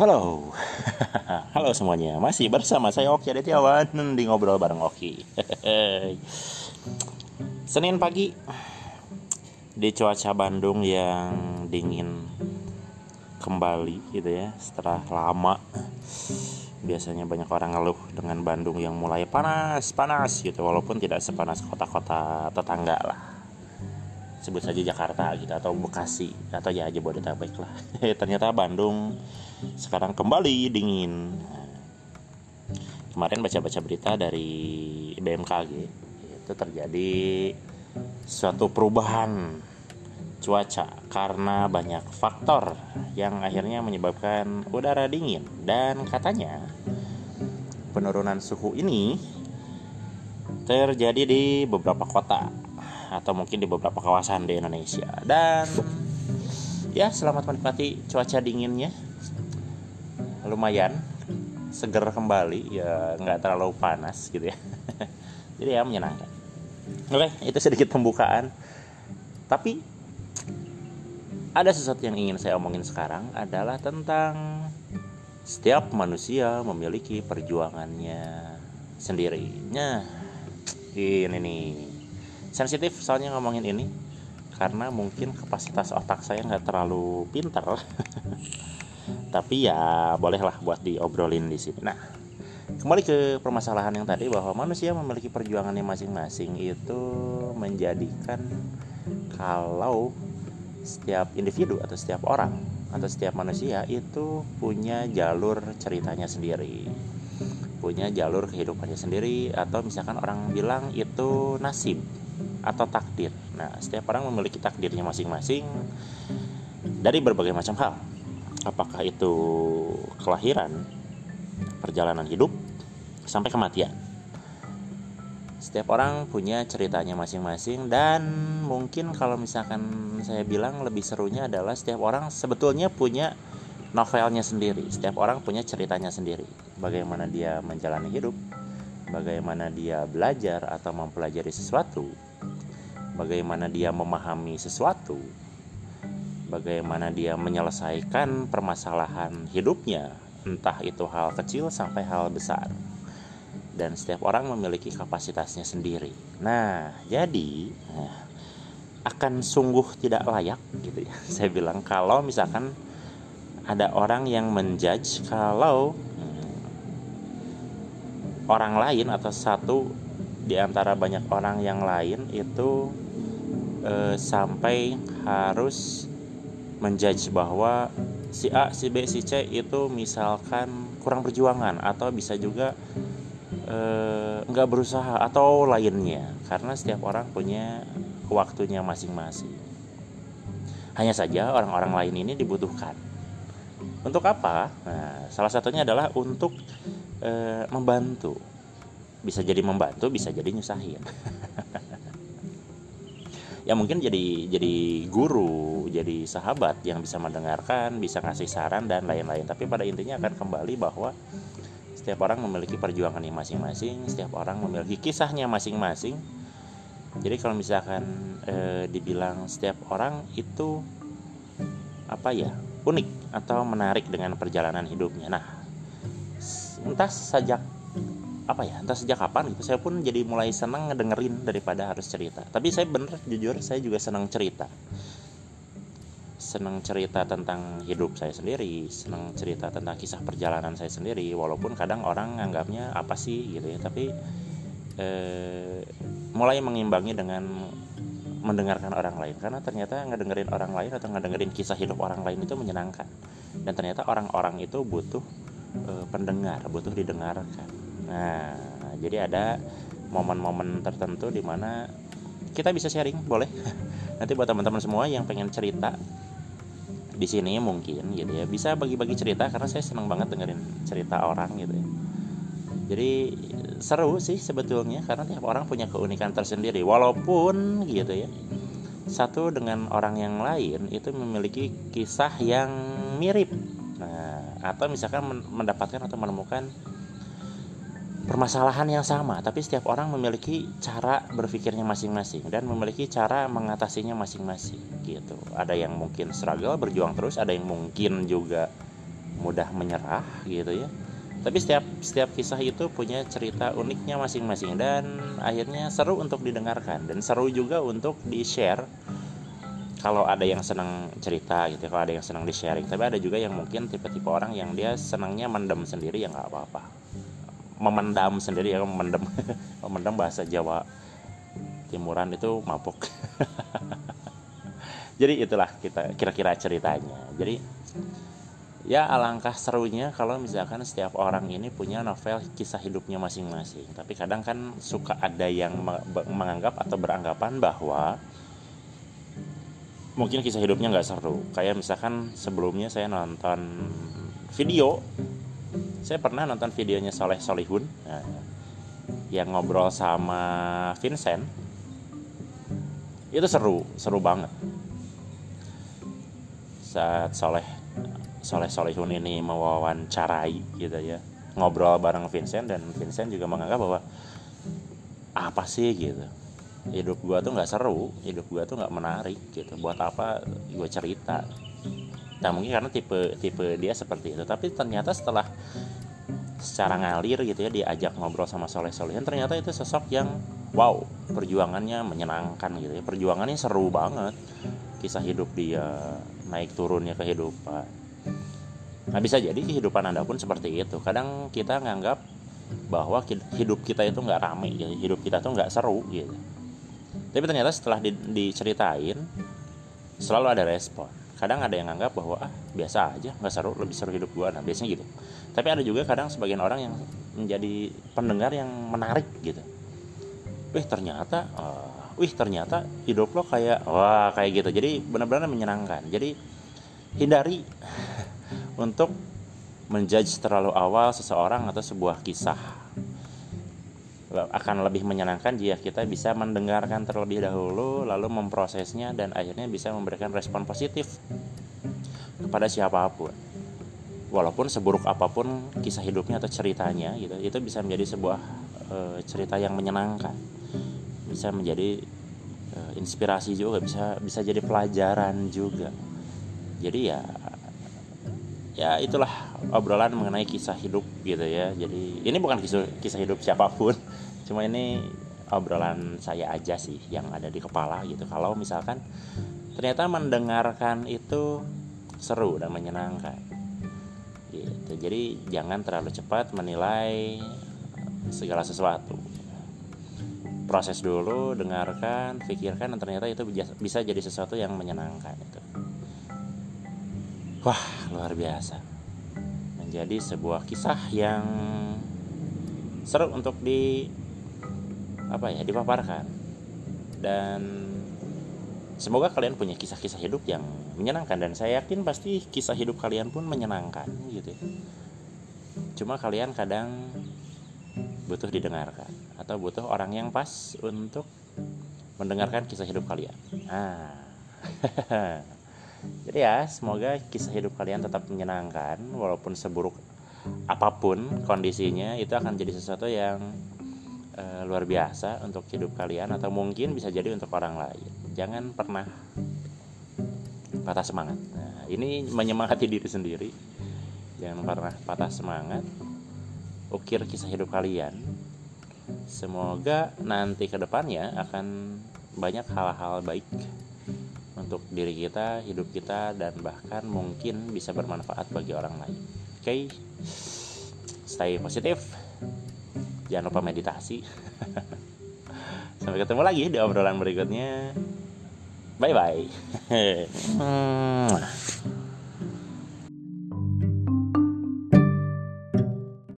Halo, halo semuanya. Masih bersama saya Oki Adityawan di ngobrol bareng Oki. Senin pagi di cuaca Bandung yang dingin kembali gitu ya setelah lama. Biasanya banyak orang ngeluh dengan Bandung yang mulai panas, panas gitu walaupun tidak sepanas kota-kota tetangga lah sebut saja Jakarta gitu atau Bekasi atau ya Jabodetabek lah. Ternyata Bandung sekarang kembali dingin. Kemarin baca-baca berita dari BMKG itu terjadi suatu perubahan cuaca karena banyak faktor yang akhirnya menyebabkan udara dingin. Dan katanya penurunan suhu ini terjadi di beberapa kota atau mungkin di beberapa kawasan di Indonesia. Dan ya selamat menikmati cuaca dinginnya. Lumayan seger kembali ya nggak terlalu panas gitu ya. Jadi ya menyenangkan. Oke itu sedikit pembukaan. Tapi ada sesuatu yang ingin saya omongin sekarang adalah tentang setiap manusia memiliki perjuangannya sendirinya ini nih sensitif soalnya ngomongin ini karena mungkin kapasitas otak saya nggak terlalu pinter. Tapi ya bolehlah buat diobrolin di sini. Nah kembali ke permasalahan yang tadi bahwa manusia memiliki perjuangannya masing-masing itu menjadikan kalau setiap individu atau setiap orang atau setiap manusia itu punya jalur ceritanya sendiri punya jalur kehidupannya sendiri atau misalkan orang bilang itu nasib atau takdir. Nah, setiap orang memiliki takdirnya masing-masing dari berbagai macam hal. Apakah itu kelahiran, perjalanan hidup, sampai kematian. Setiap orang punya ceritanya masing-masing dan mungkin kalau misalkan saya bilang lebih serunya adalah setiap orang sebetulnya punya novelnya sendiri. Setiap orang punya ceritanya sendiri. Bagaimana dia menjalani hidup, bagaimana dia belajar atau mempelajari sesuatu, bagaimana dia memahami sesuatu, bagaimana dia menyelesaikan permasalahan hidupnya, entah itu hal kecil sampai hal besar. Dan setiap orang memiliki kapasitasnya sendiri. Nah, jadi nah, akan sungguh tidak layak gitu ya. Saya bilang kalau misalkan ada orang yang menjudge kalau orang lain atau satu di antara banyak orang yang lain itu e, sampai harus menjudge bahwa si A, si B, si C itu misalkan kurang perjuangan atau bisa juga e, nggak berusaha atau lainnya karena setiap orang punya waktunya masing-masing. Hanya saja orang-orang lain ini dibutuhkan. Untuk apa? Nah, salah satunya adalah untuk e, membantu bisa jadi membantu bisa jadi nyusahin ya mungkin jadi jadi guru jadi sahabat yang bisa mendengarkan bisa ngasih saran dan lain-lain. Tapi pada intinya akan kembali bahwa setiap orang memiliki perjuangan yang masing-masing setiap orang memiliki kisahnya masing-masing. Jadi kalau misalkan e, dibilang setiap orang itu apa ya unik atau menarik dengan perjalanan hidupnya. Nah entah sejak apa ya entah sejak kapan gitu saya pun jadi mulai senang ngedengerin daripada harus cerita. Tapi saya bener jujur saya juga senang cerita. Senang cerita tentang hidup saya sendiri senang cerita tentang kisah perjalanan saya sendiri walaupun kadang orang nganggapnya apa sih gitu ya tapi eh, mulai mengimbangi dengan mendengarkan orang lain. Karena ternyata ngedengerin orang lain atau ngedengerin kisah hidup orang lain itu menyenangkan. Dan ternyata orang-orang itu butuh e, pendengar butuh didengarkan Nah, jadi ada momen-momen tertentu di mana kita bisa sharing, boleh. Nanti buat teman-teman semua yang pengen cerita di sini mungkin gitu ya, bisa bagi-bagi cerita karena saya senang banget dengerin cerita orang gitu ya. Jadi seru sih sebetulnya karena tiap orang punya keunikan tersendiri walaupun gitu ya. Satu dengan orang yang lain itu memiliki kisah yang mirip. Nah, atau misalkan mendapatkan atau menemukan permasalahan yang sama, tapi setiap orang memiliki cara berpikirnya masing-masing dan memiliki cara mengatasinya masing-masing gitu. Ada yang mungkin struggle berjuang terus, ada yang mungkin juga mudah menyerah gitu ya. Tapi setiap setiap kisah itu punya cerita uniknya masing-masing dan akhirnya seru untuk didengarkan dan seru juga untuk di share kalau ada yang senang cerita gitu kalau ada yang senang di sharing tapi ada juga yang mungkin tipe-tipe orang yang dia senangnya mendem sendiri ya nggak apa-apa memendam sendiri ya memendam. Memendam bahasa Jawa timuran itu mabuk jadi itulah kita kira-kira ceritanya. Jadi ya alangkah serunya kalau misalkan setiap orang ini punya novel kisah hidupnya masing-masing. Tapi kadang kan suka ada yang menganggap atau beranggapan bahwa mungkin kisah hidupnya nggak seru. Kayak misalkan sebelumnya saya nonton video saya pernah nonton videonya Soleh Solihun nah, yang ngobrol sama Vincent. Itu seru seru banget. Saat Soleh Soleh Solihun ini mewawancarai gitu ya ngobrol bareng Vincent dan Vincent juga menganggap bahwa apa sih gitu? Hidup gua tuh nggak seru hidup gua tuh nggak menarik gitu. Buat apa gua cerita? Nah mungkin karena tipe tipe dia seperti itu. Tapi ternyata setelah secara ngalir gitu ya diajak ngobrol sama Soleh Solihin ternyata itu sosok yang wow perjuangannya menyenangkan gitu ya perjuangannya seru banget kisah hidup dia naik turunnya kehidupan Nah bisa jadi kehidupan anda pun seperti itu. Kadang kita nganggap bahwa hidup kita itu nggak rame, gitu. hidup kita tuh nggak seru gitu. Tapi ternyata setelah di, diceritain selalu ada respon. Kadang ada yang nganggap bahwa ah biasa aja nggak seru, lebih seru hidup gua. Nah biasanya gitu. Tapi ada juga kadang sebagian orang yang menjadi pendengar yang menarik gitu. Wih ternyata, uh, wih ternyata hidup lo kayak wah kayak gitu. Jadi benar-benar menyenangkan. Jadi hindari untuk menjudge terlalu awal seseorang atau sebuah kisah akan lebih menyenangkan jika kita bisa mendengarkan terlebih dahulu lalu memprosesnya dan akhirnya bisa memberikan respon positif kepada siapa pun. Walaupun seburuk apa pun kisah hidupnya atau ceritanya gitu itu bisa menjadi sebuah e, cerita yang menyenangkan. Bisa menjadi e, inspirasi juga bisa bisa jadi pelajaran juga. Jadi ya ya itulah obrolan mengenai kisah hidup gitu ya. Jadi ini bukan kisah kisah hidup siapa pun. Cuma ini obrolan saya aja sih yang ada di kepala gitu. Kalau misalkan ternyata mendengarkan itu seru dan menyenangkan gitu. Jadi jangan terlalu cepat menilai segala sesuatu. Proses dulu dengarkan pikirkan dan ternyata itu bisa jadi sesuatu yang menyenangkan itu. Wah, luar biasa. Menjadi sebuah kisah yang seru untuk di apa ya, dipaparkan. Dan semoga kalian punya kisah-kisah hidup yang menyenangkan dan saya yakin pasti kisah hidup kalian pun menyenangkan gitu. Ya. Cuma kalian kadang butuh didengarkan atau butuh orang yang pas untuk mendengarkan kisah hidup kalian. Ah. Jadi ya, semoga kisah hidup kalian tetap menyenangkan walaupun seburuk apa pun kondisinya itu akan jadi sesuatu yang uh, luar biasa untuk hidup kalian atau mungkin bisa jadi untuk orang lain. Jangan pernah patah semangat. Nah, ini menyemangati diri sendiri. Jangan pernah patah semangat. Ukir kisah hidup kalian. Semoga nanti ke depannya akan banyak hal-hal baik untuk diri kita, hidup kita, dan bahkan mungkin bisa bermanfaat bagi orang lain. Oke, okay? stay positif, jangan lupa meditasi. Sampai ketemu lagi di obrolan berikutnya. Bye bye.